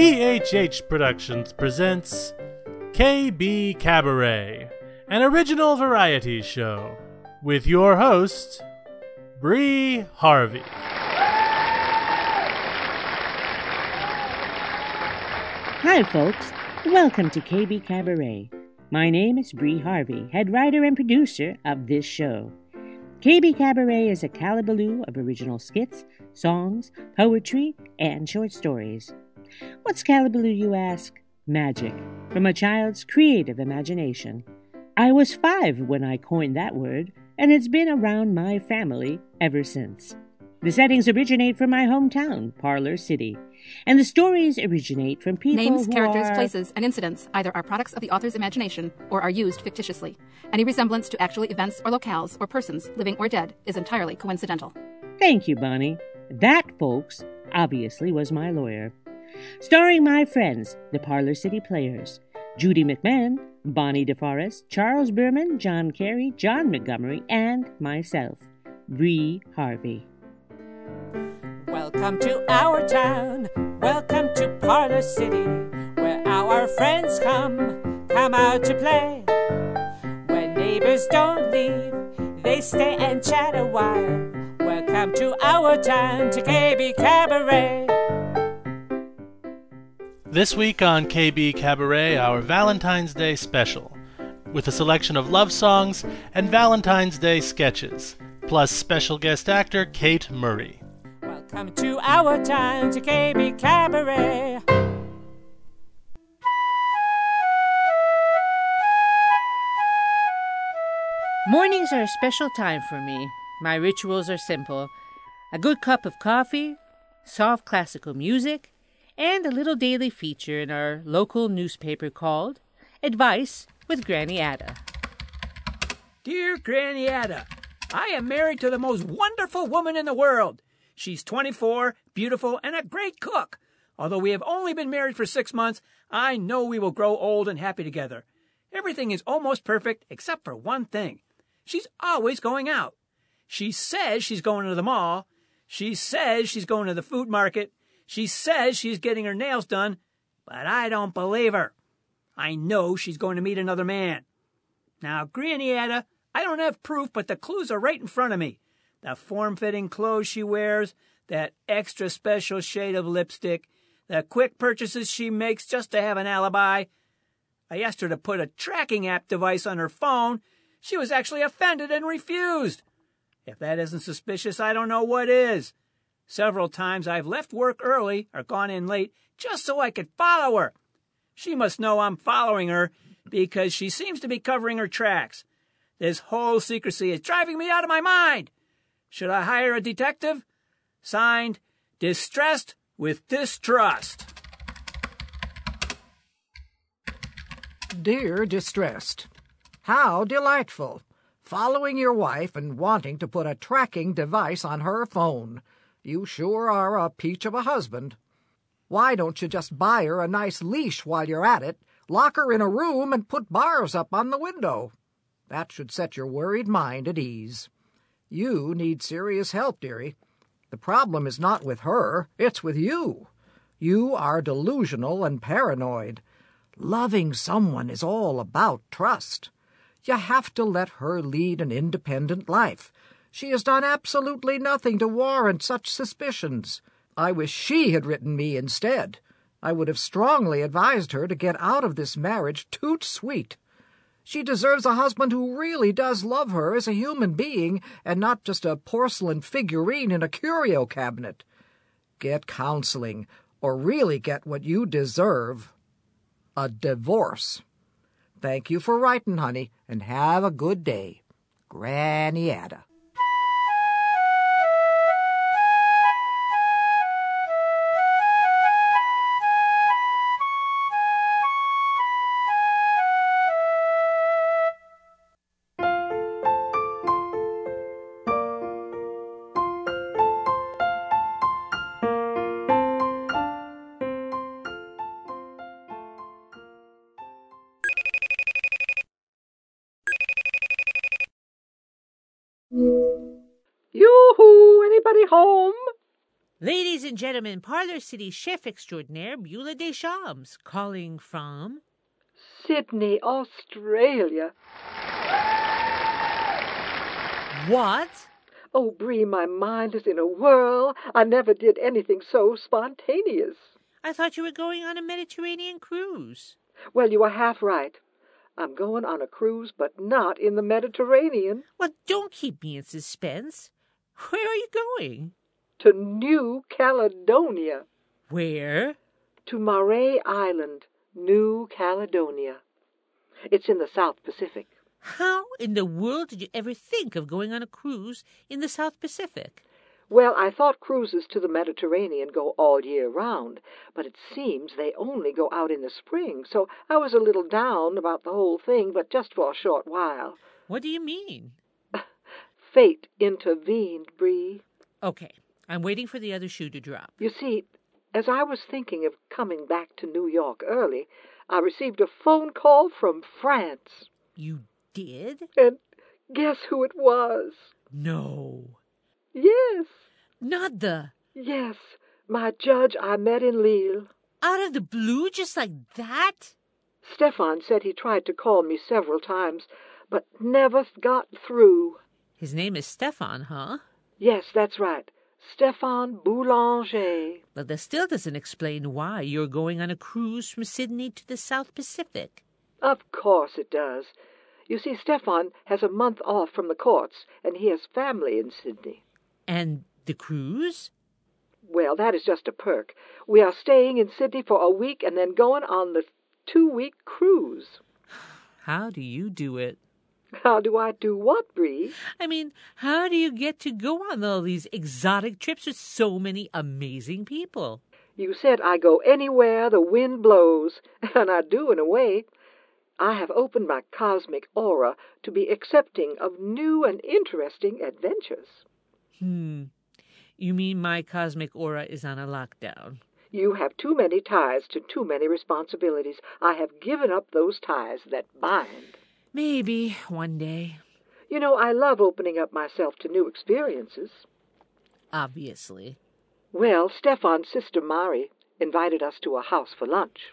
PHH Productions presents KBKabaret, an original variety show, with your host, Bree Harvey. Hi, folks. Welcome to KBKabaret. My name is Bree Harvey, head writer and producer of this show. KBKabaret is a kallaballo of original skits, songs, poetry, and short stories. What's kallaballo, you ask? Magic, from a child's creative imagination. I was five when I coined that word, and it's been around my family ever since. The settings originate from my hometown, Parlor City, and the stories originate from people Names, characters, are... places, and incidents either are products of the author's imagination or are used fictitiously. Any resemblance to actual events or locales or persons, living or dead, is entirely coincidental. Thank you, Bonnie. That, folks, obviously was my lawyer. Starring my friends, the Parlor City Players Judy McMahon, Bonnie DeForest, Charles Berman, John Carey, John Montgomery, and myself, Bree Harvey. Welcome to our town. Welcome to Parlor City, where our friends come, come out to play. When neighbors don't leave, they stay and chat a while. Welcome to our town, to KBKabaret. This week on KBKabaret, our Valentine's Day special, with a selection of love songs and Valentine's Day sketches, plus special guest actor Kate Murray. Welcome to our time to KBKabaret. Mornings are a special time for me. My rituals are simple a good cup of coffee, soft classical music, and a little daily feature in our local newspaper called Advice with Granny Ada. Dear Granny Ada, I am married to the most wonderful woman in the world. She's 24, beautiful, and a great cook. Although we have only been married for six months, I know we will grow old and happy together. Everything is almost perfect except for one thing. She's always going out. She says she's going to the mall. She says she's going to the food market. She says she's getting her nails done, but I don't believe her. I know she's going to meet another man. Now, Granny Ada, I don't have proof, but the clues are right in front of me. The form fitting clothes she wears, that extra special shade of lipstick, the quick purchases she makes just to have an alibi. I asked her to put a tracking app device on her phone. She was actually offended and refused. If that isn't suspicious, I don't know what is. Several times I've left work early or gone in late just so I could follow her. She must know I'm following her because she seems to be covering her tracks. This whole secrecy is driving me out of my mind. Should I hire a detective? Signed, Distressed with Distrust. Dear Distressed, How delightful! Following your wife and wanting to put a tracking device on her phone. You sure are a peach of a husband. Why don't you just buy her a nice leash while you're at it, lock her in a room, and put bars up on the window? That should set your worried mind at ease. You need serious help, dearie. The problem is not with her, it's with you. You are delusional and paranoid. Loving someone is all about trust. You have to let her lead an independent life. She has done absolutely nothing to warrant such suspicions. I wish she had written me instead. I would have strongly advised her to get out of this marriage toot sweet. She deserves a husband who really does love her as a human being and not just a porcelain figurine in a curio cabinet. Get counseling, or really get what you deserve a divorce. Thank you for writing, honey, and have a good day. Granny Ada. And gentlemen, Parlor City Chef Extraordinaire Beulah Deschamps calling from. Sydney, Australia. What? Oh, Bree, my mind is in a whirl. I never did anything so spontaneous. I thought you were going on a Mediterranean cruise. Well, you are half right. I'm going on a cruise, but not in the Mediterranean. Well, don't keep me in suspense. Where are you going? To New Caledonia. Where? To Maré Island, New Caledonia. It's in the South Pacific. How in the world did you ever think of going on a cruise in the South Pacific? Well, I thought cruises to the Mediterranean go all year round, but it seems they only go out in the spring, so I was a little down about the whole thing, but just for a short while. What do you mean? Fate intervened, Bree. Okay, I'm waiting for the other shoe to drop. You see, as I was thinking of coming back to New York early, I received a phone call from France. You did? And guess who it was? No. Yes, Not the. yes, my judge I met in Lille. Out of the blue, just like that? Stefan said he tried to call me several times, but never got through. His name is Stefan, huh? Yes, that's right. Stefan Boulanger. But that still doesn't explain why you're going on a cruise from Sydney to the South Pacific. Of course it does. You see, Stefan has a month off from the courts, and he has family in Sydney. And the cruise? Well, that is just a perk. We are staying in Sydney for a week and then going on the two week cruise. How do you do it? How do I do what, Bree? I mean, how do you get to go on all these exotic trips with so many amazing people? You said I go anywhere the wind blows, and I do in a way. I have opened my cosmic aura to be accepting of new and interesting adventures. Hmm. You mean my cosmic aura is on a lockdown? You have too many ties to too many responsibilities. I have given up those ties that bind. Maybe one day. You know, I love opening up myself to new experiences. Obviously. Well, Stefan's sister Mari invited us to a house for lunch.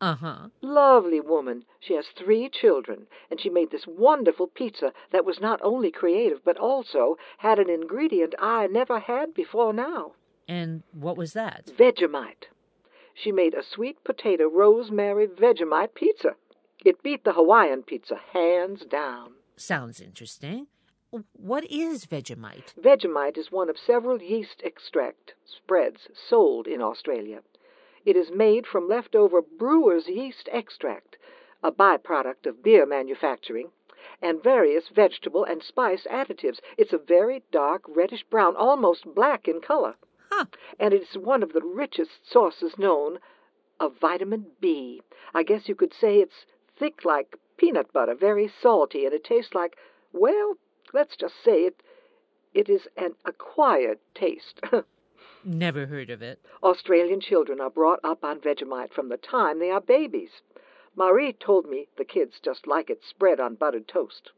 Uh huh. Lovely woman. She has three children, and she made this wonderful pizza that was not only creative, but also had an ingredient I never had before now And what was that? Vegemite. She made a sweet potato rosemary Vegemite pizza. It beat the Hawaiian pizza hands down. Sounds interesting. What is Vegemite? Vegemite is one of several yeast extract spreads sold in Australia. It is made from leftover brewer's yeast extract, a byproduct of beer manufacturing, and various vegetable and spice additives. It's a very dark reddish brown, almost black in color. Huh. And it's one of the richest sources known of vitamin B. I guess you could say it's thick like peanut butter, very salty, and it tastes like, well, let's just say it it is an acquired taste. Never heard of it. Australian children are brought up on Vegemite from the time they are babies. Marie told me the kids just like it spread on buttered toast.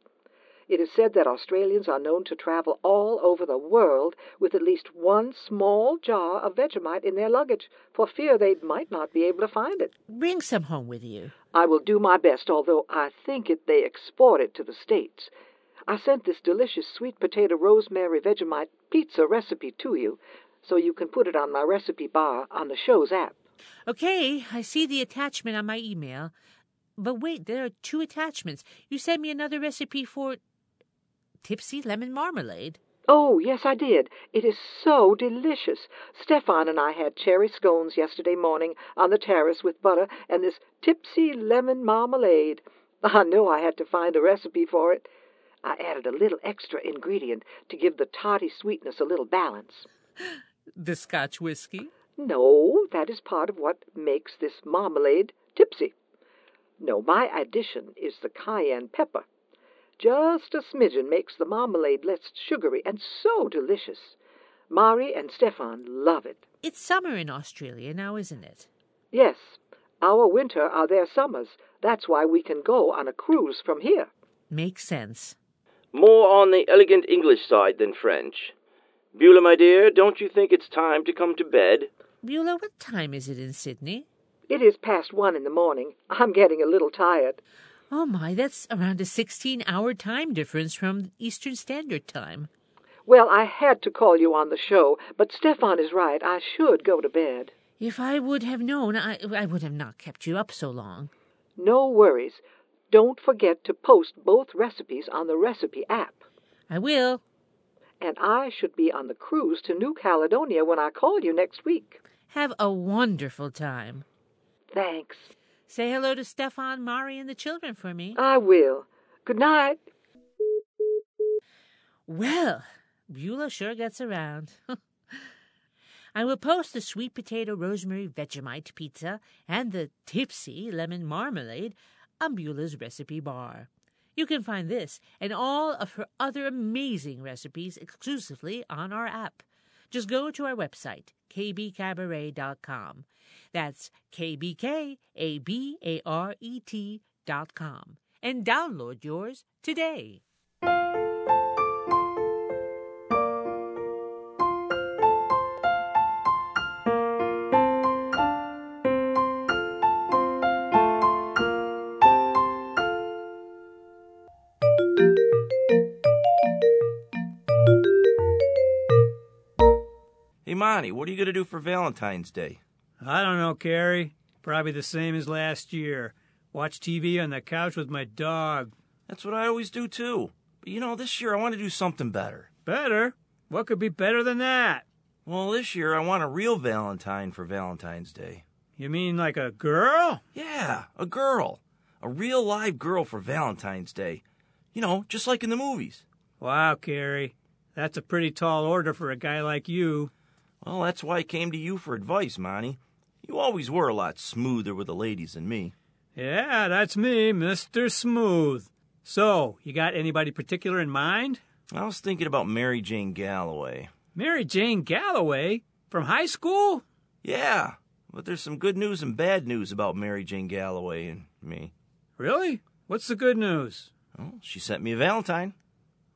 It is said that Australians are known to travel all over the world with at least one small jar of Vegemite in their luggage for fear they might not be able to find it. Bring some home with you. I will do my best, although I think it they export it to the States. I sent this delicious sweet potato rosemary Vegemite pizza recipe to you, so you can put it on my recipe bar on the show's app. Okay, I see the attachment on my email. But wait, there are two attachments. You sent me another recipe for tipsy lemon marmalade. Oh, yes, I did. It is so delicious. Stefan and I had cherry scones yesterday morning on the terrace with butter and this tipsy lemon marmalade. I know I had to find a recipe for it. I added a little extra ingredient to give the tarty sweetness a little balance. The Scotch whiskey? No, that is part of what makes this marmalade tipsy. No, my addition is the cayenne pepper. Just a smidgen makes the marmalade less sugary and so delicious. Mari and Stefan love it. It's summer in Australia now, isn't it? Yes, our winter are their summers. That's why we can go on a cruise from here. Makes sense. More on the elegant English side than French. Beulah, my dear, don't you think it's time to come to bed? Beulah, what time is it in Sydney? It is past one in the morning. I'm getting a little tired. Oh my, that's around a 16 hour time difference from Eastern Standard Time. Well, I had to call you on the show, but Stefan is right. I should go to bed. If I would have known, I, I would have not kept you up so long. No worries. Don't forget to post both recipes on the recipe app. I will. And I should be on the cruise to New Caledonia when I call you next week. Have a wonderful time. Thanks. Say hello to Stefan, Mari, and the children for me. I will. Good night. Well, Beulah sure gets around. I will post the sweet potato rosemary Vegemite pizza and the tipsy lemon marmalade on Beulah's recipe bar. You can find this and all of her other amazing recipes exclusively on our app. Just go to our website, kbkabaret.com. That's K-B-K-A-B-A-R-E-T dot com. And download yours today. Monty, what are you going to do for Valentine's Day? I don't know, Carey. Probably the same as last year. Watch TV on the couch with my dog. That's what I always do, too. But you know, this year I want to do something better. Better? What could be better than that? Well, this year I want a real Valentine for Valentine's Day. You mean like a girl? Yeah, a girl. A real live girl for Valentine's Day. You know, just like in the movies. Wow, Carey. That's a pretty tall order for a guy like you. Well, that's why I came to you for advice, Monty. You always were a lot smoother with the ladies than me. Yeah, that's me, Mr. Smooth. So, you got anybody particular in mind? I was thinking about Mary Jane Galloway. Mary Jane Galloway? From high school? Yeah, but there's some good news and bad news about Mary Jane Galloway and me. Really? What's the good news? Well, she sent me a Valentine.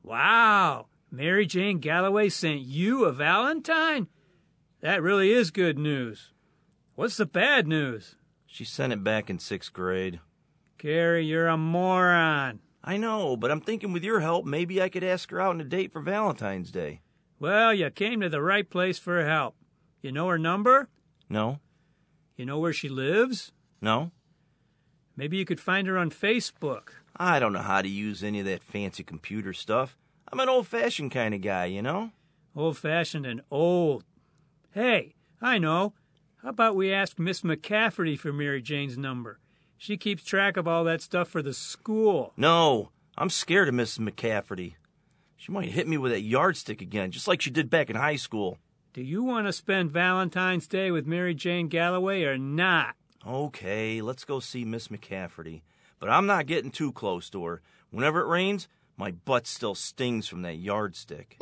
Wow, Mary Jane Galloway sent you a Valentine? That really is good news. What's the bad news? She sent it back in sixth grade. Carey, you're a moron. I know, but I'm thinking with your help, maybe I could ask her out on a date for Valentine's Day. Well, you came to the right place for help. You know her number? No? You know where she lives? No? Maybe you could find her on Facebook. I don't know how to use any of that fancy computer stuff. I'm an old fashioned kind of guy, you know? Old fashioned and old. Hey, I know. How about we ask Miss McCafferty for Mary Jane's number? She keeps track of all that stuff for the school. No, I'm scared of Miss McCafferty. She might hit me with that yardstick again, just like she did back in high school. Do you want to spend Valentine's Day with Mary Jane Galloway or not? Okay, let's go see Miss McCafferty. But I'm not getting too close to her. Whenever it rains, my butt still stings from that yardstick.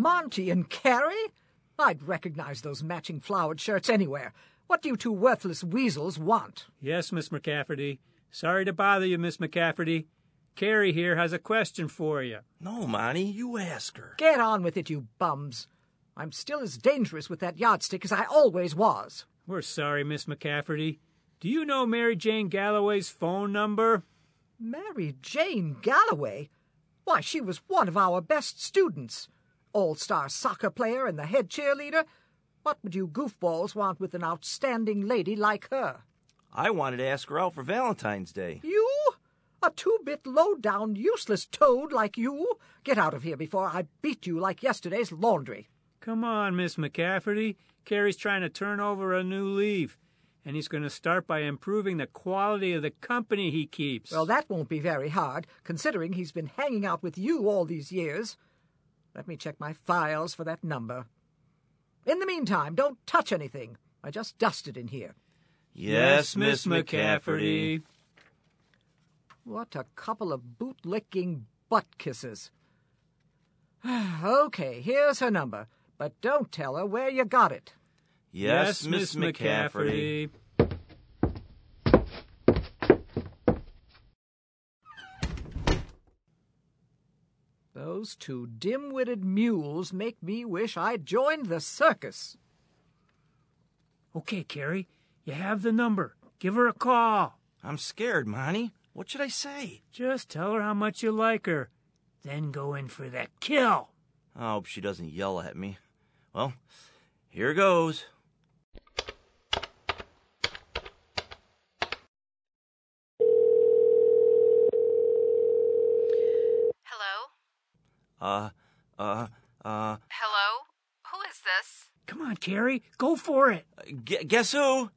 Monty and Carey? I'd recognize those matching flowered shirts anywhere. What do you two worthless weasels want? Yes, Miss McCafferty. Sorry to bother you, Miss McCafferty. Carey here has a question for you. No, Monty, you ask her. Get on with it, you bums. I'm still as dangerous with that yardstick as I always was. We're sorry, Miss McCafferty. Do you know Mary Jane Galloway's phone number? Mary Jane Galloway? Why, she was one of our best students. All star soccer player and the head cheerleader. What would you goofballs want with an outstanding lady like her? I wanted to ask her out for Valentine's Day. You? A two bit, low down, useless toad like you? Get out of here before I beat you like yesterday's laundry. Come on, Miss McCafferty. Carey's trying to turn over a new leaf, and he's going to start by improving the quality of the company he keeps. Well, that won't be very hard, considering he's been hanging out with you all these years. Let me check my files for that number. In the meantime, don't touch anything. I just dusted in here. Yes, Miss McCafferty. What a couple of bootlicking butt kisses. okay, here's her number, but don't tell her where you got it. Yes, Miss McCafferty. Those those two dim witted mules make me wish I'd joined the circus. Okay, Carey, you have the number. Give her a call. I'm scared, Monty. What should I say? Just tell her how much you like her. Then go in for the kill. I hope she doesn't yell at me. Well, here goes. Hello? Uh, uh, uh, Hello? Who is this? Come on, Carey, go for it. gu- guess who?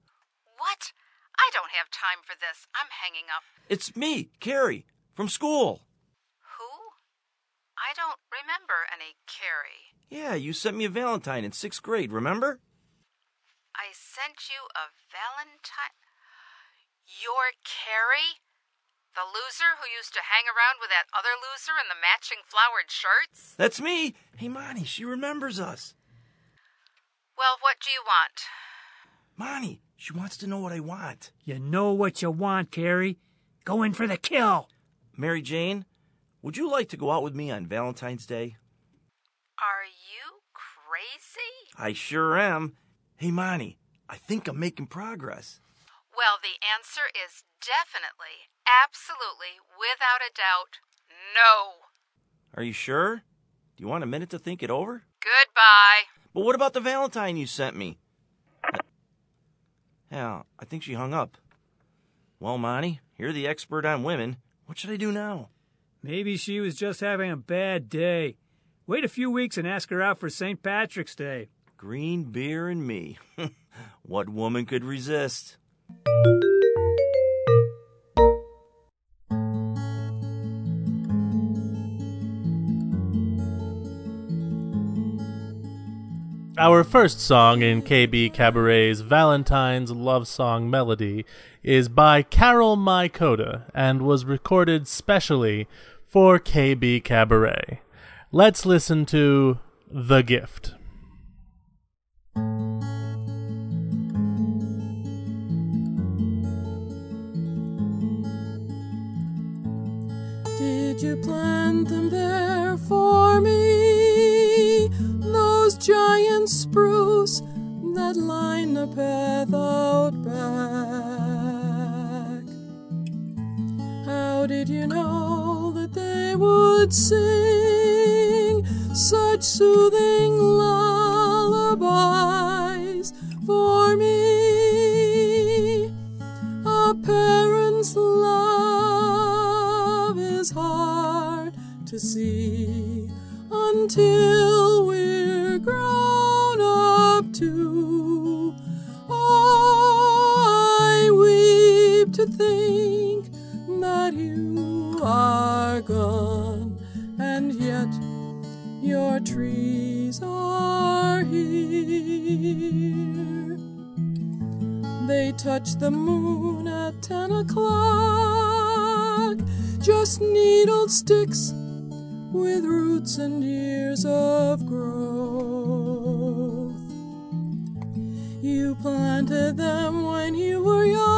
What? I don't have time for this. I'm hanging up. It's me, Carey, from school. Who? I don't remember any Carey. Yeah, you sent me a Valentine in sixth grade, remember? I sent you a Valentine. You're Carey? The loser who used to hang around with that other loser in the matching flowered shirts? That's me. Hey, Monty, she remembers us. Well, what do you want? Monty, she wants to know what I want. You know what you want, Carey. Go in for the kill. Mary Jane, would you like to go out with me on Valentine's Day? Are you crazy? I sure am. Hey, Monty, I think I'm making progress. Well, the answer is definitely, absolutely, without a doubt, no. Are you sure? Do you want a minute to think it over? Goodbye. But what about the Valentine you sent me? Yeah, I think she hung up. Well, Monty, you're the expert on women. What should I do now? Maybe she was just having a bad day. Wait a few weeks and ask her out for St. Patrick's Day. Green beer and me. what woman could resist? Our first song in KBKabaret's Valentine's Love Song Melody is by Carol Mikoda and was recorded specially for KBKabaret. Let's listen to The Gift. Line the path out back. How did you know that they would sing such soothing lullabies for me? A parent's love is hard to see until we're grown up too. The moon at ten o'clock, just needled sticks with roots and years of growth. You planted them when you were young.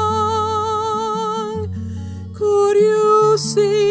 Could you see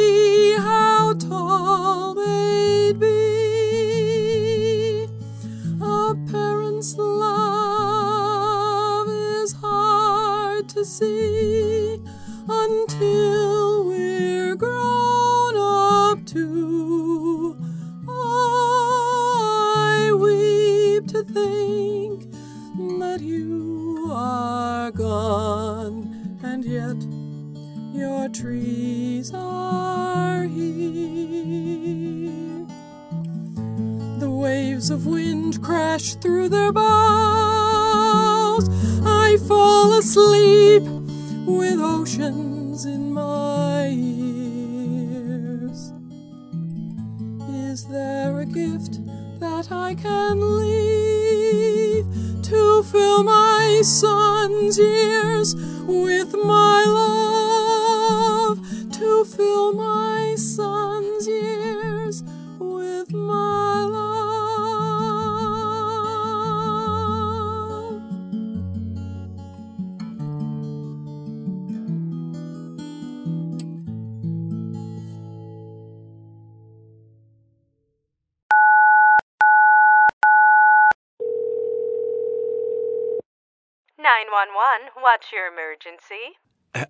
911. What's your emergency?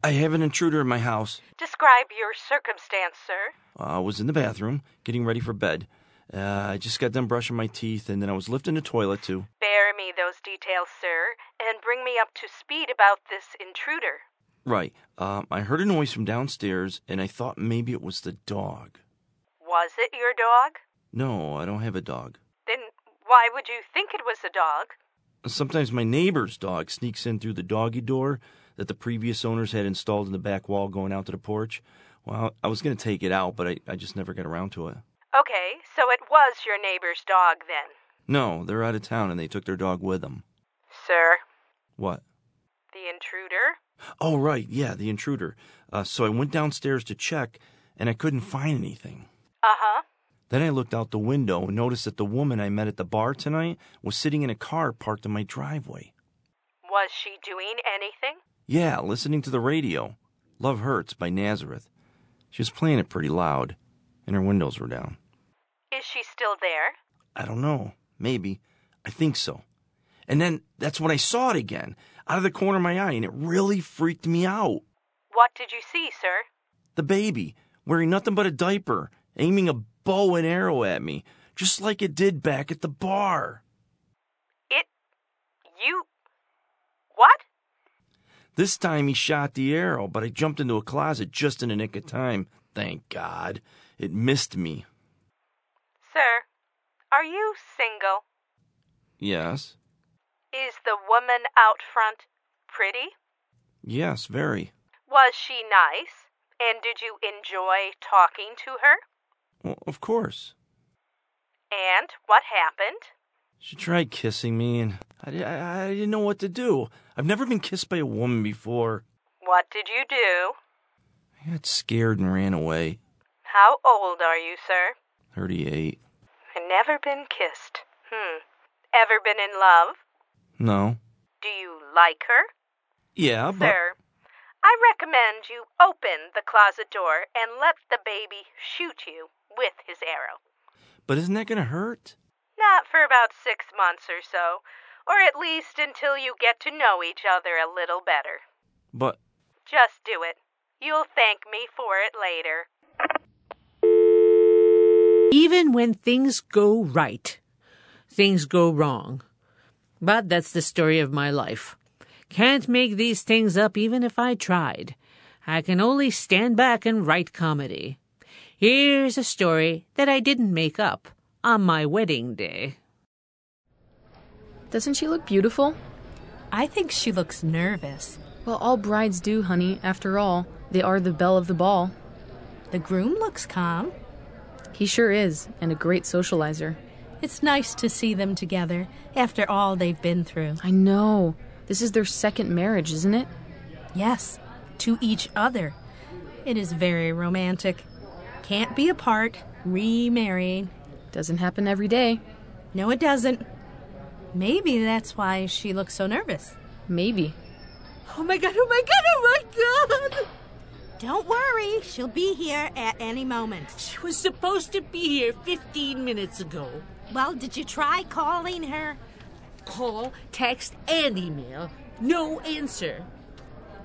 I- have an intruder in my house. Describe your circumstance, sir. Uh, I was in the bathroom, getting ready for bed. Uh, I just got done brushing my teeth, and then I was lifting the toilet to. Bear me those details, sir, and bring me up to speed about this intruder. Right. Um, I heard a noise from downstairs, and I thought maybe it was the dog. Was it your dog? No, I don't have a dog. Then why would you think it was a dog? Sometimes my neighbor's dog sneaks in through the doggy door that the previous owners had installed in the back wall going out to the porch. Well, I was going to take it out, but I, I just never got around to it. Okay, so it was your neighbor's dog then. No, they're out of town and they took their dog with them. Sir, What? the intruder? Oh, right. Yeah, the intruder. Uh, so I went downstairs to check and I couldn't find anything. Uh huh. Then I looked out the window and noticed that the woman I met at the bar tonight was sitting in a car parked in my driveway. Was she doing anything? Yeah, listening to the radio. Love Hurts by Nazareth. She was playing it pretty loud, and her windows were down. Is she still there? I don't know. Maybe. I think so. And then that's when I saw it again, out of the corner of my eye, and it really freaked me out. What did you see, sir? The baby, wearing nothing but a diaper, aiming a bow and arrow at me, just like it did back at the bar. It. You. What? This time he shot the arrow, but I jumped into a closet just in the nick of time. Thank God. It missed me. Sir, are you single? Yes. Is the woman out front pretty? Yes, very. Was she nice? And did you enjoy talking to her? Well, of course. And what happened? She tried kissing me, and I, I, I didn't know what to do. I've never been kissed by a woman before. What did you do? I got scared and ran away. How old are you, sir? 38. Never been kissed. Hmm. Ever been in love? No. Do you like her? Yeah, but. Sir, I recommend you open the closet door and let the baby shoot you with his arrow. But isn't that going to hurt? Not for about six months or so, or at least until you get to know each other a little better. But. Just do it. You'll thank me for it later. Even when things go right, things go wrong. But that's the story of my life. Can't make these things up even if I tried. I can only stand back and write comedy. Here's a story that I didn't make up on my wedding day. Doesn't she look beautiful? I think she looks nervous. Well, all brides do, honey. After all, they are the belle of the ball. The groom looks calm. He sure is, and a great socializer. It's nice to see them together after all they've been through. I know. This is their second marriage, isn't it? Yes, to each other. It is very romantic. Can't be apart, remarrying. Doesn't happen every day. No, it doesn't. Maybe that's why she looks so nervous. Maybe. Oh my god, oh my god, oh my god! Don't worry, she'll be here at any moment. She was supposed to be here 15 minutes ago. Well, did you try calling her? Call, text, and email. No answer.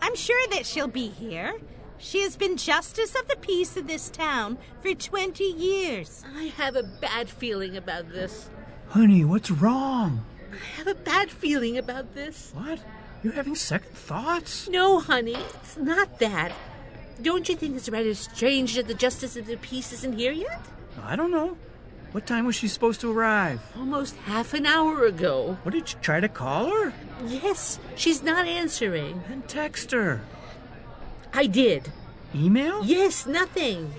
I'm sure that she'll be here. She has been justice of the peace of this town for 20 years. I have a bad feeling about this. Honey, what's wrong? I have a bad feeling about this. What? You're having second thoughts? No, honey, it's not that. Don't you think it's rather strange that the justice of the peace isn't here yet? I don't know. What time was she supposed to arrive? Almost half an hour ago. What did you try to call her? Yes, she's not answering. Then text her. I did. Email? Yes, nothing.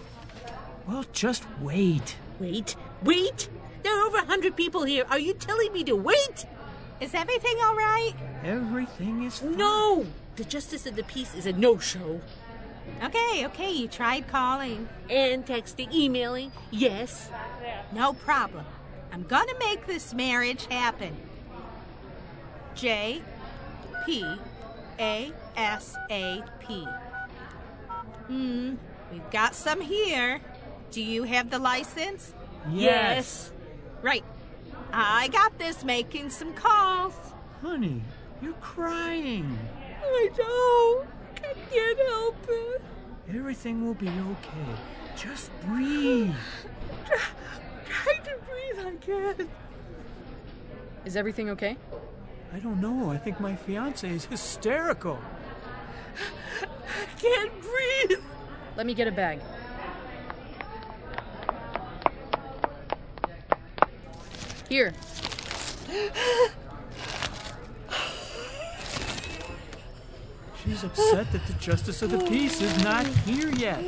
Well, just wait. Wait, wait. There are over a hundred people here. Are you telling me to wait? Is everything all right? Everything is fine. No! The justice of the peace is a no-show. Okay, okay, you tried calling. And texting, emailing, yes. No problem. I'm gonna make this marriage happen. J P A S A P. Hmm, we've got some here. Do you have the license? Yes. Right. I got this making some calls. Honey, You're crying. I know. I can't help it. Everything will be okay. Just breathe. Trying to breathe, I can't. Is everything okay? I don't know. I think my fiance is hysterical. I can't breathe. Let me get a bag. Here. She's upset that the justice of the peace is not here yet.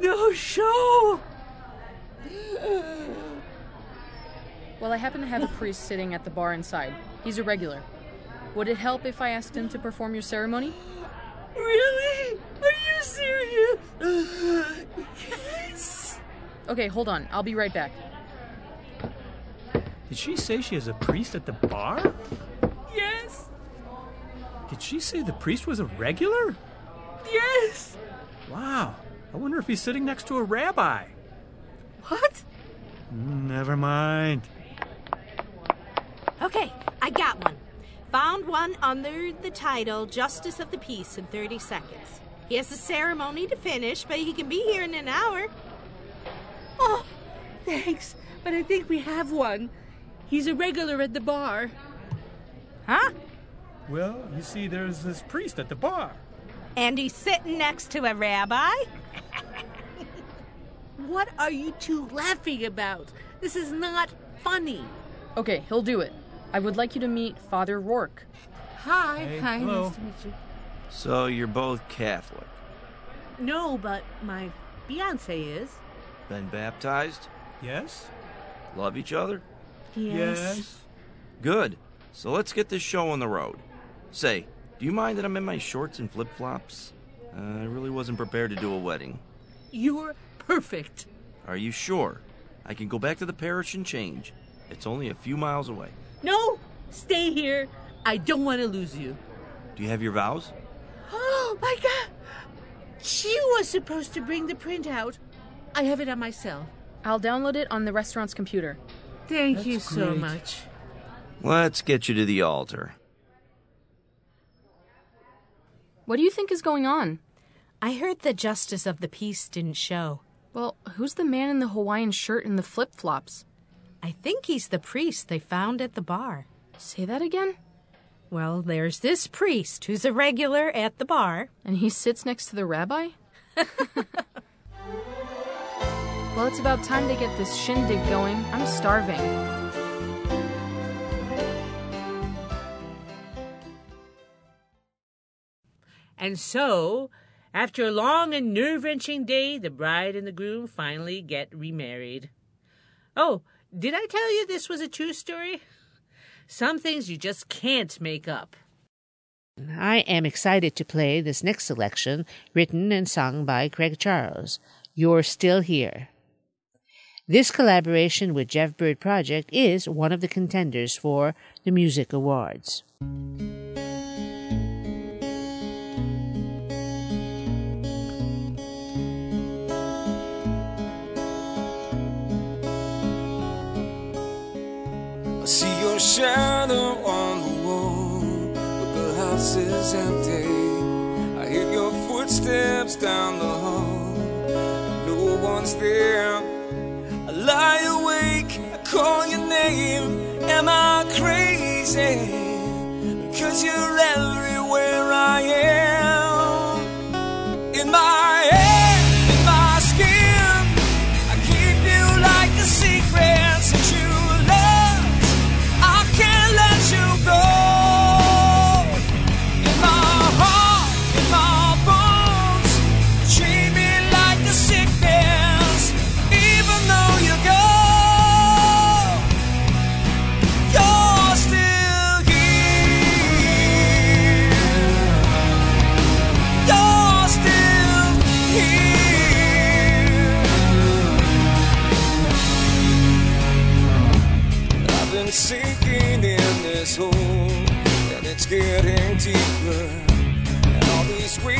No show. Well, I happen to have a priest sitting at the bar inside. He's a regular. Would it help if I asked him to perform your ceremony? Really? Are you serious? Yes. Okay, hold on. I'll be right back. Did she say she has a priest at the bar? Yes. Did she say the priest was a regular? Yes. Wow. I wonder if he's sitting next to a rabbi. What? Never mind. Okay, I got one. Found one under the title Justice of the Peace in 30 seconds. He has a ceremony to finish, but he can be here in an hour. Oh, thanks. But I think we have one. He's a regular at the bar. Huh? Well, you see, there's this priest at the bar. And he's sitting next to a rabbi? What are you two laughing about? This is not funny. Okay, he'll do it. I would like you to meet Father Rourke. Hi. Hey, Hi, hello. nice to meet you. So you're both Catholic. No, but my fiance is. Been baptized? Yes? Love each other? Yes. Good. So let's get this show on the road. Say, do you mind that I'm in my shorts and flip flops? Uh, I really wasn't prepared to do a wedding. You're perfect. Are you sure? I can go back to the parish and change. It's only a few miles away. No, stay here. I don't want to lose you. Do you have your vows? Oh my god! She was supposed to bring the printout. I have it on my cell. I'll download it on the restaurant's computer. Thank That's you so great. much. Let's get you to the altar. What do you think is going on? I heard the Justice of the Peace didn't show. Well, who's the man in the Hawaiian shirt and the flip flops? I think he's the priest they found at the bar. Say that again? Well, there's this priest who's a regular at the bar. And he sits next to the rabbi? well, it's about time to get this shindig going. I'm starving. And so, after a long and nerve wrenching day, the bride and the groom finally get remarried. Oh, did I tell you this was a true story? Some things you just can't make up. I am excited to play this next selection, written and sung by Craig Charles. You're Still Here. This collaboration with Jeff Bird Project is one of the contenders for the Music Awards. See your shadow on the wall, but the house is empty. I hear your footsteps down the hall, no one's there. I lie awake, I call your name. Am I crazy? Cause you're everywhere I am.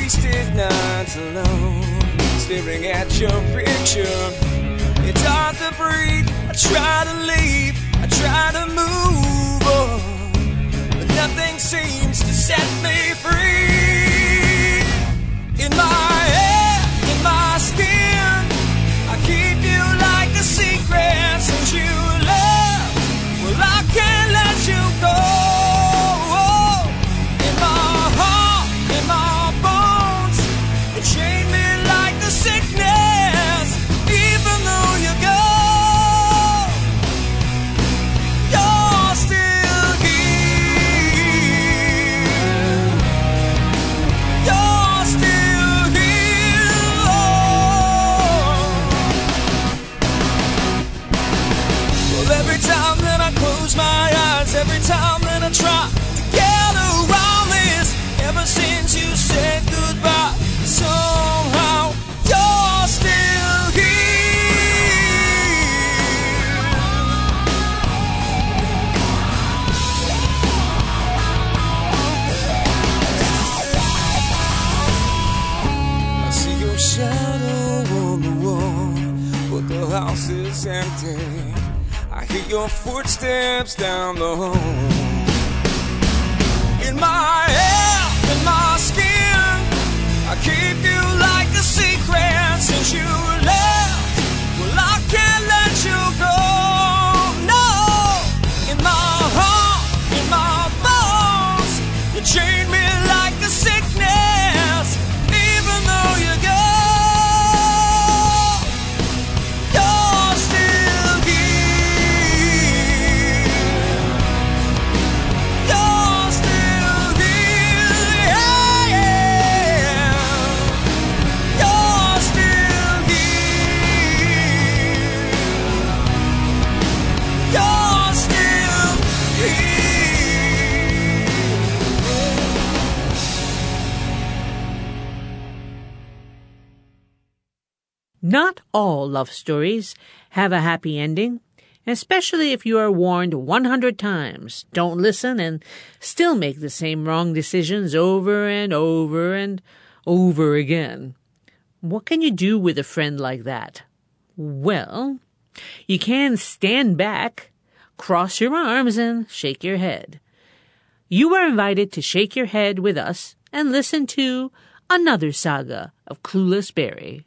wasted nights alone, staring at your picture. It's hard to breathe. I try to leave, I try to move on, but nothing seems to set me free. In my love stories have a happy ending, especially if you are warned 100 times. Don't listen and still make the same wrong decisions over and over and over again. What can you do with a friend like that? Well, you can stand back, cross your arms, and shake your head. You are invited to shake your head with us and listen to another saga of Clueless Barry.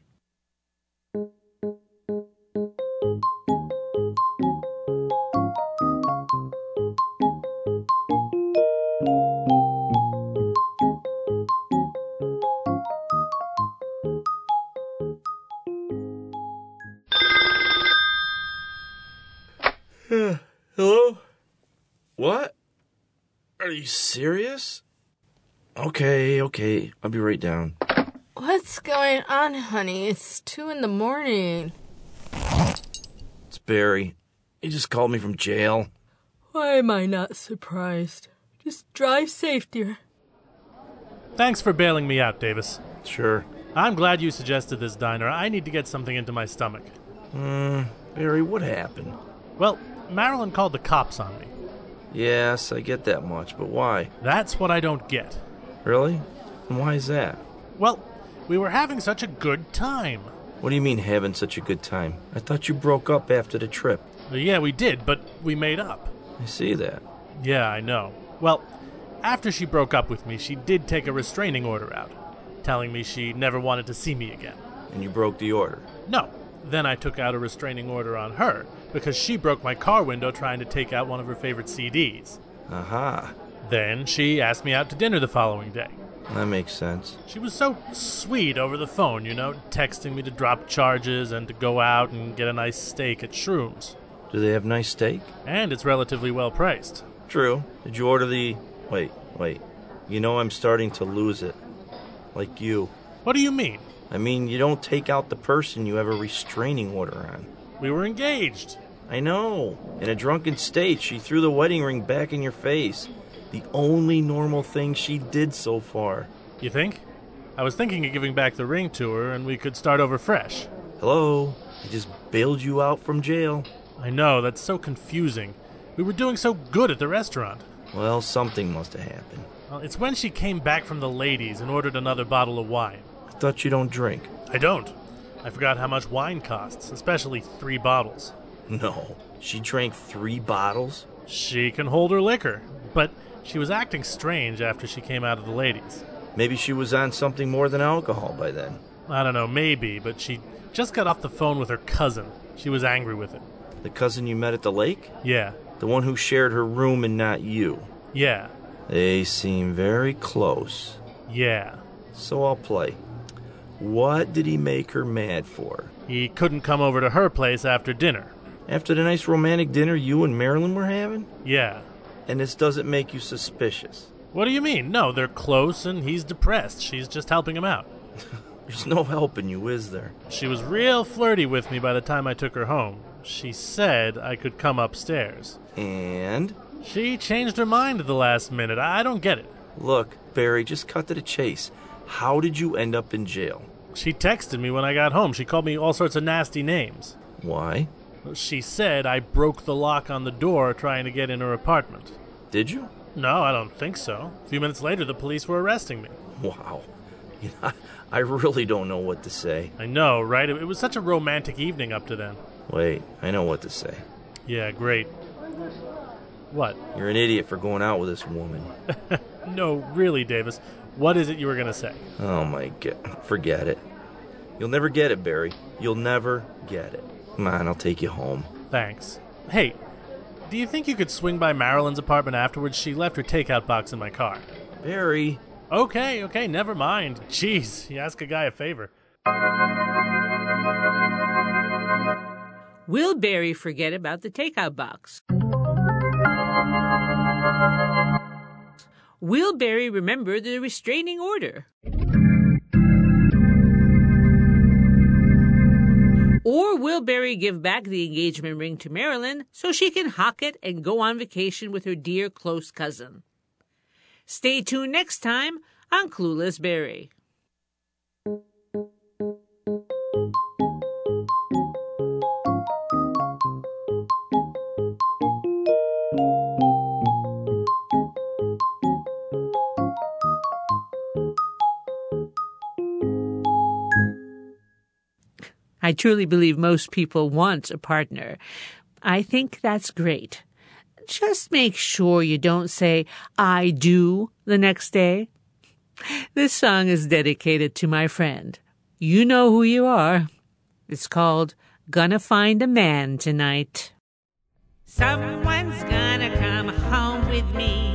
Hello? What? Are you serious? Okay, okay. I'll be right down. What's going on, honey? It's two in the morning. It's Barry. He just called me from jail. Why am I not surprised? Just drive safe, dear. Thanks for bailing me out, Davis. Sure. I'm glad you suggested this diner. I need to get something into my stomach. Hmm, Barry, what happened? Well, Marilyn called the cops on me. Yes, I get that much, but why? That's what I don't get. Really? And why is that? Well, we were having such a good time. What do you mean having such a good time? I thought you broke up after the trip. Yeah, we did, but we made up. I see that. Yeah, I know. Well, after she broke up with me, she did take a restraining order out, telling me she never wanted to see me again. And you broke the order. No. Then I took out a restraining order on her because she broke my car window trying to take out one of her favorite CDs. Aha. Then she asked me out to dinner the following day. That makes sense. She was so sweet over the phone, you know, texting me to drop charges and to go out and get a nice steak at Shrooms. Do they have nice steak? And it's relatively well priced. True. Did you order the. Wait, wait. You know I'm starting to lose it. Like you. What do you mean? I mean, you don't take out the person you have a restraining order on. We were engaged. I know. In a drunken state, she threw the wedding ring back in your face. The only normal thing she did so far. You think? I was thinking of giving back the ring to her and we could start over fresh. Hello? I just bailed you out from jail. I know, that's so confusing. We were doing so good at the restaurant. Well, something must have happened. Well, it's when she came back from the ladies and ordered another bottle of wine. I thought you don't drink. I don't. I forgot how much wine costs, especially three bottles. No. She drank three bottles? She can hold her liquor, but she was acting strange after she came out of the ladies. Maybe she was on something more than alcohol by then. I don't know, maybe, but she just got off the phone with her cousin. She was angry with it. The cousin you met at the lake? Yeah. The one who shared her room and not you? Yeah. They seem very close. Yeah. So I'll play. What did he make her mad for? He couldn't come over to her place after dinner. After the nice romantic dinner you and Marilyn were having? Yeah. And this doesn't make you suspicious? What do you mean? No, they're close and he's depressed. She's just helping him out. There's no helping you, is there? She was real flirty with me by the time I took her home. She said I could come upstairs. And? She changed her mind at the last minute. I don't get it. Look, Barry, just cut to the chase. How did you end up in jail? She texted me when I got home. She called me all sorts of nasty names. Why? She said I broke the lock on the door trying to get in her apartment. Did you? No, I don't think so. A few minutes later, the police were arresting me. Wow. You know, I really don't know what to say. I know, right? It was such a romantic evening up to then. Wait, I know what to say. Yeah, great. What? You're an idiot for going out with this woman. no, really, Davis. What is it you were going to say? Oh my god. Forget it. You'll never get it, Barry. You'll never get it. Come on, I'll take you home. Thanks. Hey, do you think you could swing by Marilyn's apartment afterwards? She left her takeout box in my car. Barry. Okay, okay, never mind. Jeez, you ask a guy a favor. Will Barry forget about the takeout box? Will Barry remember the restraining order? Or will Barry give back the engagement ring to Marilyn so she can hock it and go on vacation with her dear close cousin? Stay tuned next time on Clueless Barry. I truly believe most people want a partner. I think that's great. Just make sure you don't say, I do the next day. This song is dedicated to my friend. You know who you are. It's called Gonna Find a Man Tonight. Someone's gonna come home with me.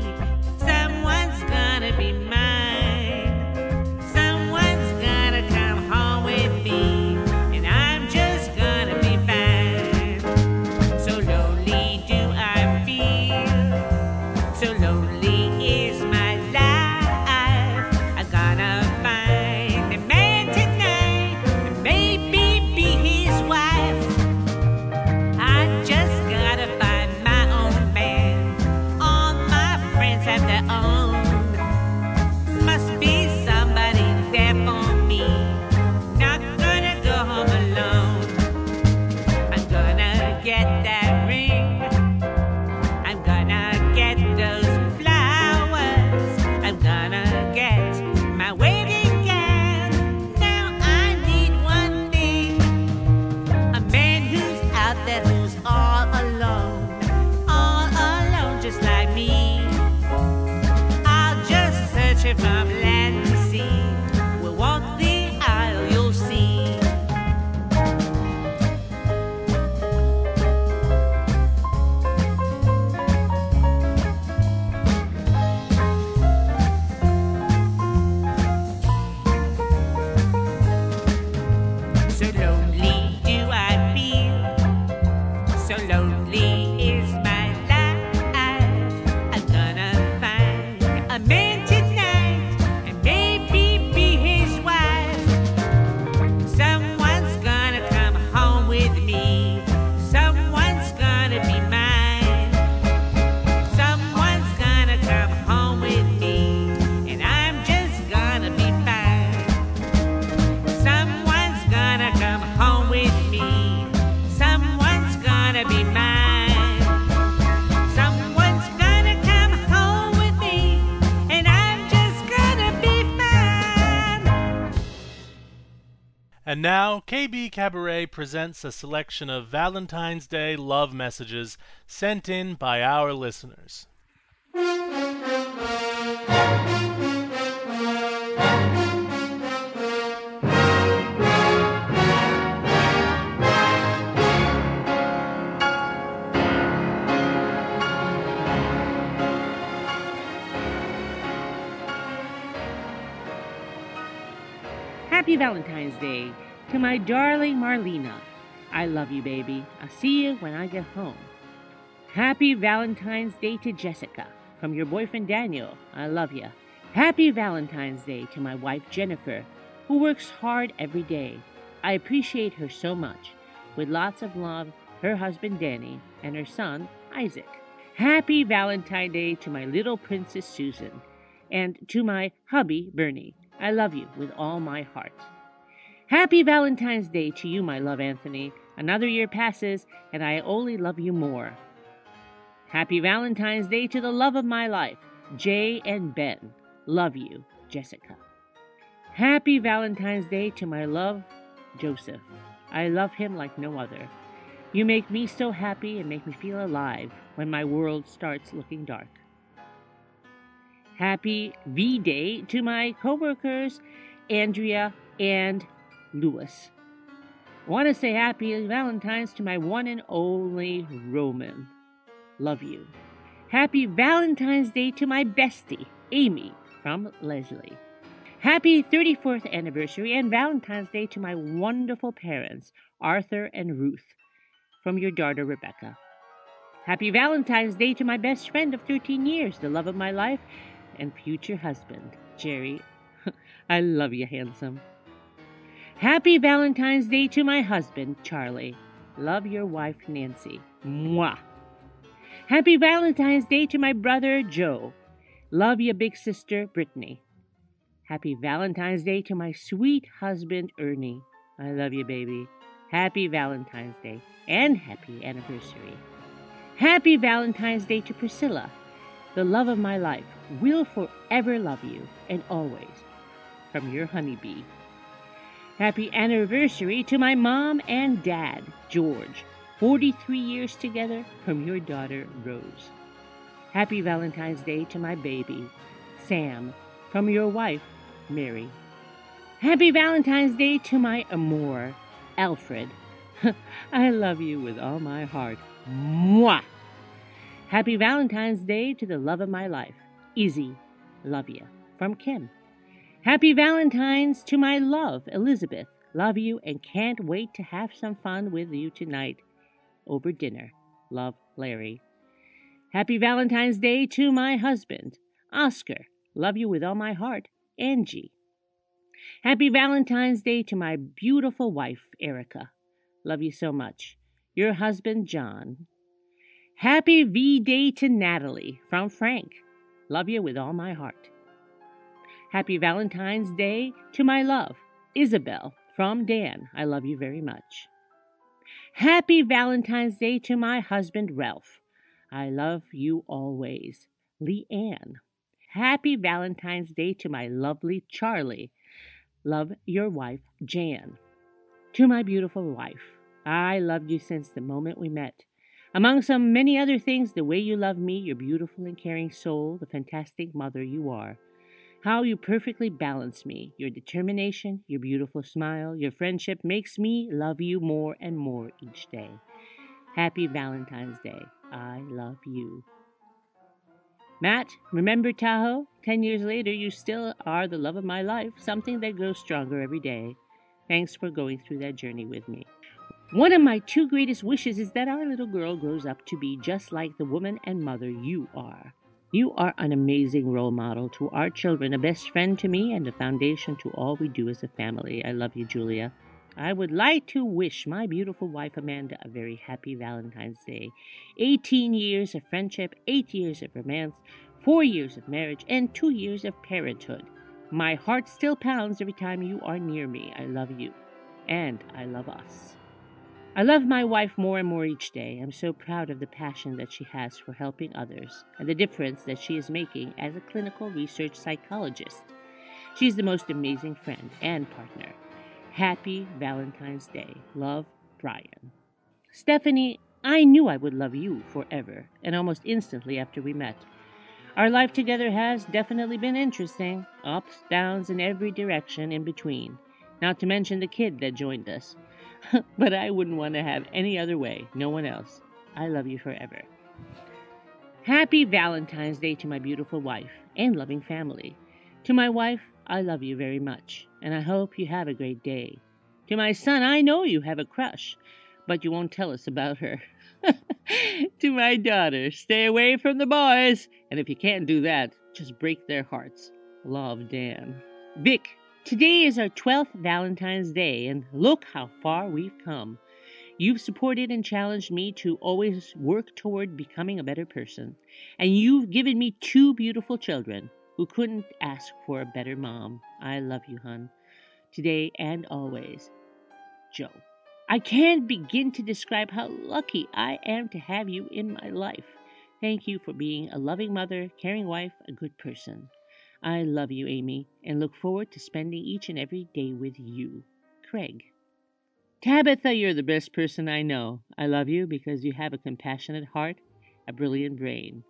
KBKabaret presents a selection of Valentine's Day love messages sent in by our listeners. Happy Valentine's Day to my darling Marlena. I love you, baby. I'll see you when I get home. Happy Valentine's Day to Jessica from your boyfriend Daniel. I love you. Happy Valentine's Day to my wife Jennifer, who works hard every day. I appreciate her so much. With lots of love her husband Danny, and her son Isaac. Happy Valentine's Day to my little princess Susan, and to my hubby Bernie. I love you with all my heart. Happy Valentine's Day to you, my love Anthony. Another year passes, and I only love you more. Happy Valentine's Day to the love of my life, Jay and Ben. Love you, Jessica. Happy Valentine's Day to my love, Joseph. I love him like no other. You make me so happy and make me feel alive when my world starts looking dark. Happy V Day to my coworkers, Andrea and Lewis. I want to say happy Valentine's to my one and only Roman. Love you. Happy Valentine's Day to my bestie, Amy, from Leslie. Happy 34th anniversary and Valentine's Day to my wonderful parents, Arthur and Ruth, from your daughter, Rebecca. Happy Valentine's Day to my best friend of 13 years, the love of my life, and future husband, Jerry. I love you, handsome. Happy Valentine's Day to my husband, Charlie. Love your wife, Nancy. Mwah. Happy Valentine's Day to my brother, Joe. Love your big sister, Brittany. Happy Valentine's Day to my sweet husband, Ernie. I love you, baby. Happy Valentine's Day and happy anniversary. Happy Valentine's Day to Priscilla, the love of my life. Will forever love you and always. From your honeybee. Happy anniversary to my mom and dad, George. 43 years together from your daughter, Rose. Happy Valentine's Day to my baby, Sam, from your wife, Mary. Happy Valentine's Day to my amour, Alfred. I love you with all my heart. Mwah! Happy Valentine's Day to the love of my life, Izzy. Love you. From Kim. Happy Valentine's to my love, Elizabeth. Love you and can't wait to have some fun with you tonight over dinner. Love, Larry. Happy Valentine's Day to my husband, Oscar. Love you with all my heart, Angie. Happy Valentine's Day to my beautiful wife, Erica. Love you so much. Your husband, John. Happy V Day to Natalie from Frank. Love you with all my heart. Happy Valentine's Day to my love, Isabel from Dan. I love you very much. Happy Valentine's Day to my husband, Ralph. I love you always. Leanne. Happy Valentine's Day to my lovely Charlie. Love your wife, Jan. To my beautiful wife, I loved you since the moment we met. Among some many other things, the way you love me, your beautiful and caring soul, the fantastic mother you are. How you perfectly balance me. Your determination, your beautiful smile, your friendship makes me love you more and more each day. Happy Valentine's Day. I love you. Matt, remember Tahoe? Ten years later, you still are the love of my life, something that grows stronger every day. Thanks for going through that journey with me. One of my two greatest wishes is that our little girl grows up to be just like the woman and mother you are. You are an amazing role model to our children, a best friend to me, and a foundation to all we do as a family. I love you, Julia. I would like to wish my beautiful wife Amanda a very happy Valentine's Day. 18 years of friendship, 8 years of romance, 4 years of marriage, and 2 years of parenthood. My heart still pounds every time you are near me. I love you. And I love us. I love my wife more and more each day. I'm so proud of the passion that she has for helping others and the difference that she is making as a clinical research psychologist. She's the most amazing friend and partner. Happy Valentine's Day. Love, Brian. Stephanie, I knew I would love you forever, and almost instantly after we met. Our life together has definitely been interesting ups, downs, in every direction in between, not to mention the kid that joined us. but I wouldn't want to have any other way, no one else. I love you forever. Happy Valentine's Day to my beautiful wife and loving family. To my wife, I love you very much, and I hope you have a great day. To my son, I know you have a crush, but you won't tell us about her. to my daughter, stay away from the boys, and if you can't do that, just break their hearts. Love, Dan. Vic, today is our 12th Valentine's Day, and look how far we've come. You've supported and challenged me to always work toward becoming a better person. And you've given me two beautiful children who couldn't ask for a better mom. I love you, hon. Today and always. Joe. I can't begin to describe how lucky I am to have you in my life. Thank you for being a loving mother, caring wife, a good person. I love you, Amy, and look forward to spending each and every day with you. Craig. Tabitha, you're the best person I know. I love you because you have a compassionate heart, a brilliant brain,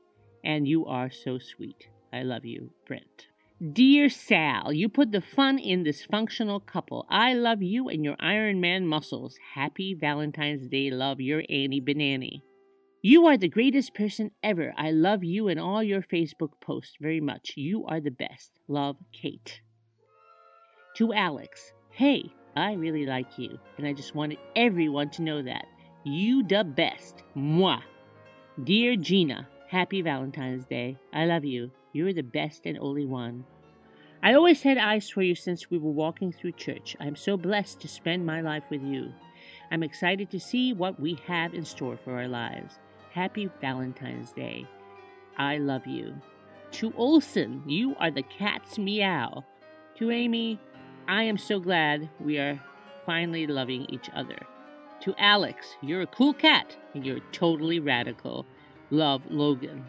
and you are so sweet. I love you, Brent. Dear Sal, you put the fun in this functional couple. I love you and your Iron Man muscles. Happy Valentine's Day, love, your Annie Banani. You are the greatest person ever. I love you and all your Facebook posts very much. You are the best. Love, Kate. To Alex, hey, I really like you, and I just wanted everyone to know that. You the best. Moi. Dear Gina, happy Valentine's Day. I love you. You're the best and only one. I always had eyes for you since we were walking through church. I'm so blessed to spend my life with you. I'm excited to see what we have in store for our lives. Happy Valentine's Day. I love you. To Olson, you are the cat's meow. To Amy, I am so glad we are finally loving each other. To Alex, you're a cool cat and you're totally radical. Love, Logan.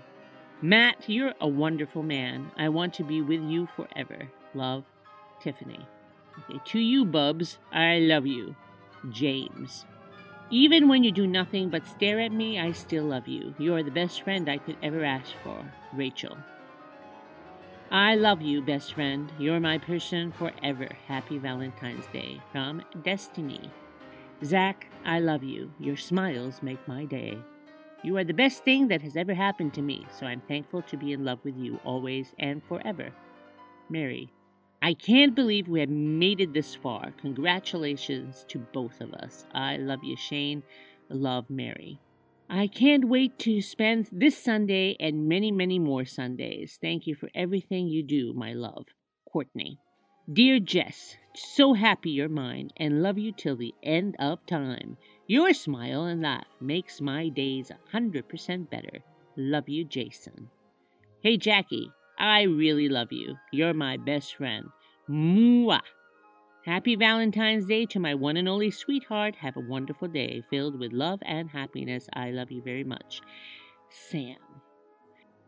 Matt, you're a wonderful man. I want to be with you forever. Love, Tiffany. Okay, to you, Bubs, I love you. James. Even when you do nothing but stare at me, I still love you. You are the best friend I could ever ask for. Rachel. I love you, best friend. You're my person forever. Happy Valentine's Day. From Destiny. Zach, I love you. Your smiles make my day. You are the best thing that has ever happened to me, so I'm thankful to be in love with you always and forever. Mary, I can't believe we have made it this far. Congratulations to both of us. I love you, Shane. Love, Mary. I can't wait to spend this Sunday and many, many more Sundays. Thank you for everything you do, my love. Courtney. Dear Jess, so happy you're mine and love you till the end of time. Your smile and laugh makes my days a hundred percent better. Love you, Jason. Hey, Jackie, I really love you. You're my best friend. Mwah! Happy Valentine's Day to my one and only sweetheart. Have a wonderful day filled with love and happiness. I love you very much. Sam.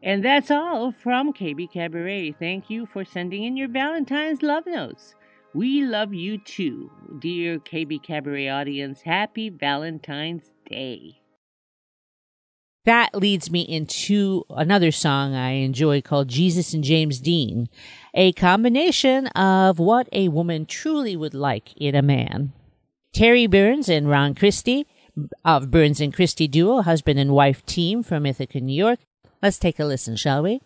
And that's all from KBKabaret. Thank you for sending in your Valentine's love notes. We love you too, dear KBKabaret audience. Happy Valentine's Day. That leads me into another song I enjoy called Jesus and James Dean, a combination of what a woman truly would like in a man. Terry Burns and Ron Kristie of Burns and Kristie Duo, husband and wife team from Ithaca, New York. Let's take a listen, shall we?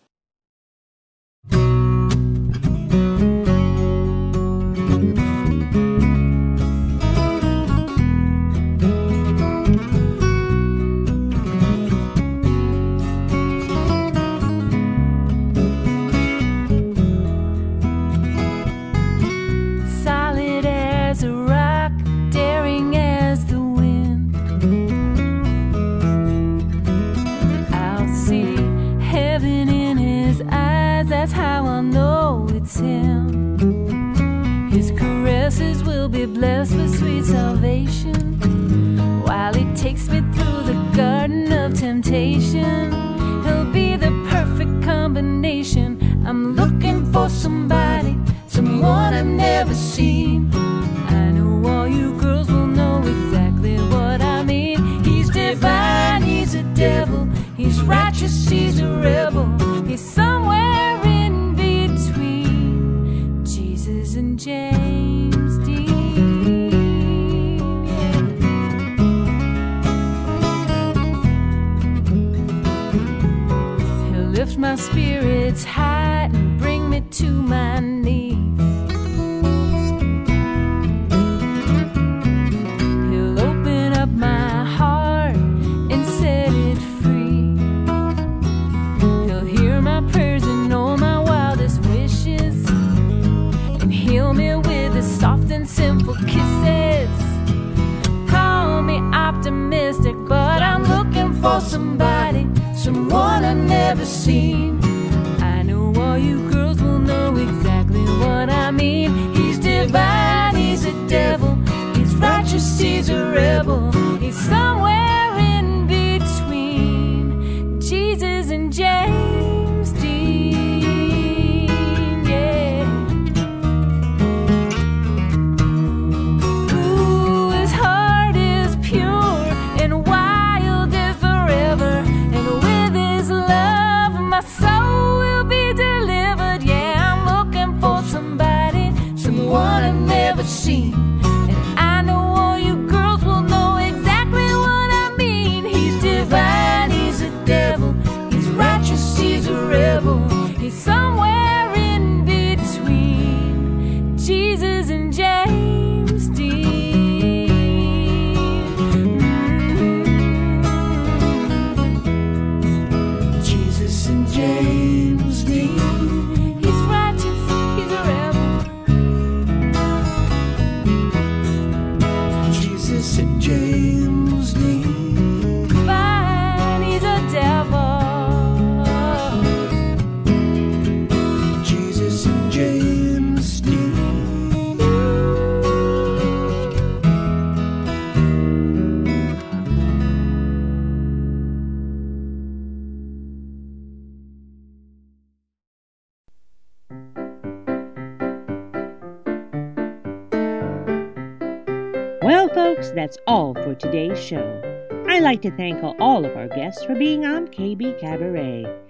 To thank all of our guests for being on KBKabaret.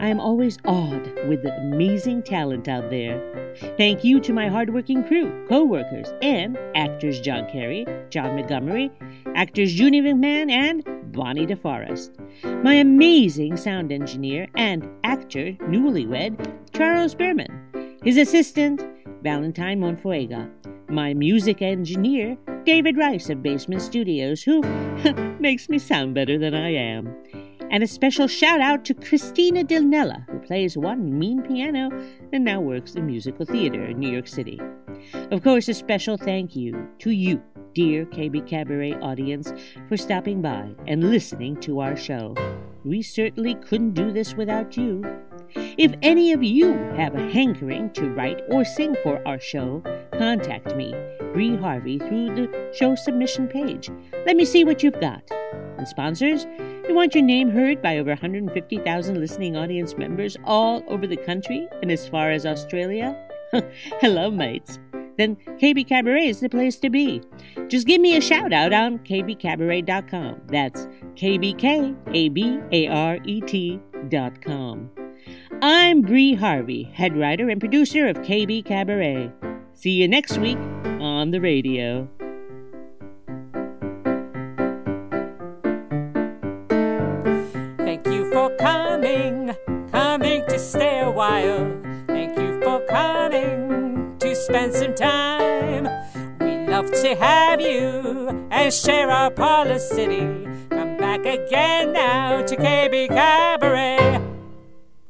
I am always awed with the amazing talent out there. Thank you to my hardworking crew, co-workers, and actors John Carey, John Montgomery, actors Judy McMahon, and Bonnie DeForest. My amazing sound engineer and actor newlywed, Charles Berman. His assistant, Valentine Monfuega. My music engineer, David Rice of Basement Studios, who makes me sound better than I am. And a special shout out to Christina Dilnella, who plays one mean piano and now works in musical theater in New York City. Of course, a special thank you to you, dear KBKabaret audience, for stopping by and listening to our show. We certainly couldn't do this without you. If any of you have a hankering to write or sing for our show, contact me, Bree Harvey, through the show submission page. Let me see what you've got. And sponsors, you want your name heard by over 150,000 listening audience members all over the country and as far as Australia? Hello, mates. Then KBKabaret is the place to be. Just give me a shout out on kbkabaret.com. That's K-B-K-A-B-A-R-E-T.com. I'm Bree Harvey, head writer and producer of KBKabaret. See you next week on the radio. Thank you for coming, coming to stay a while. Spend some time. We love to have you and share our parlor city. Come back again now to KBKabaret.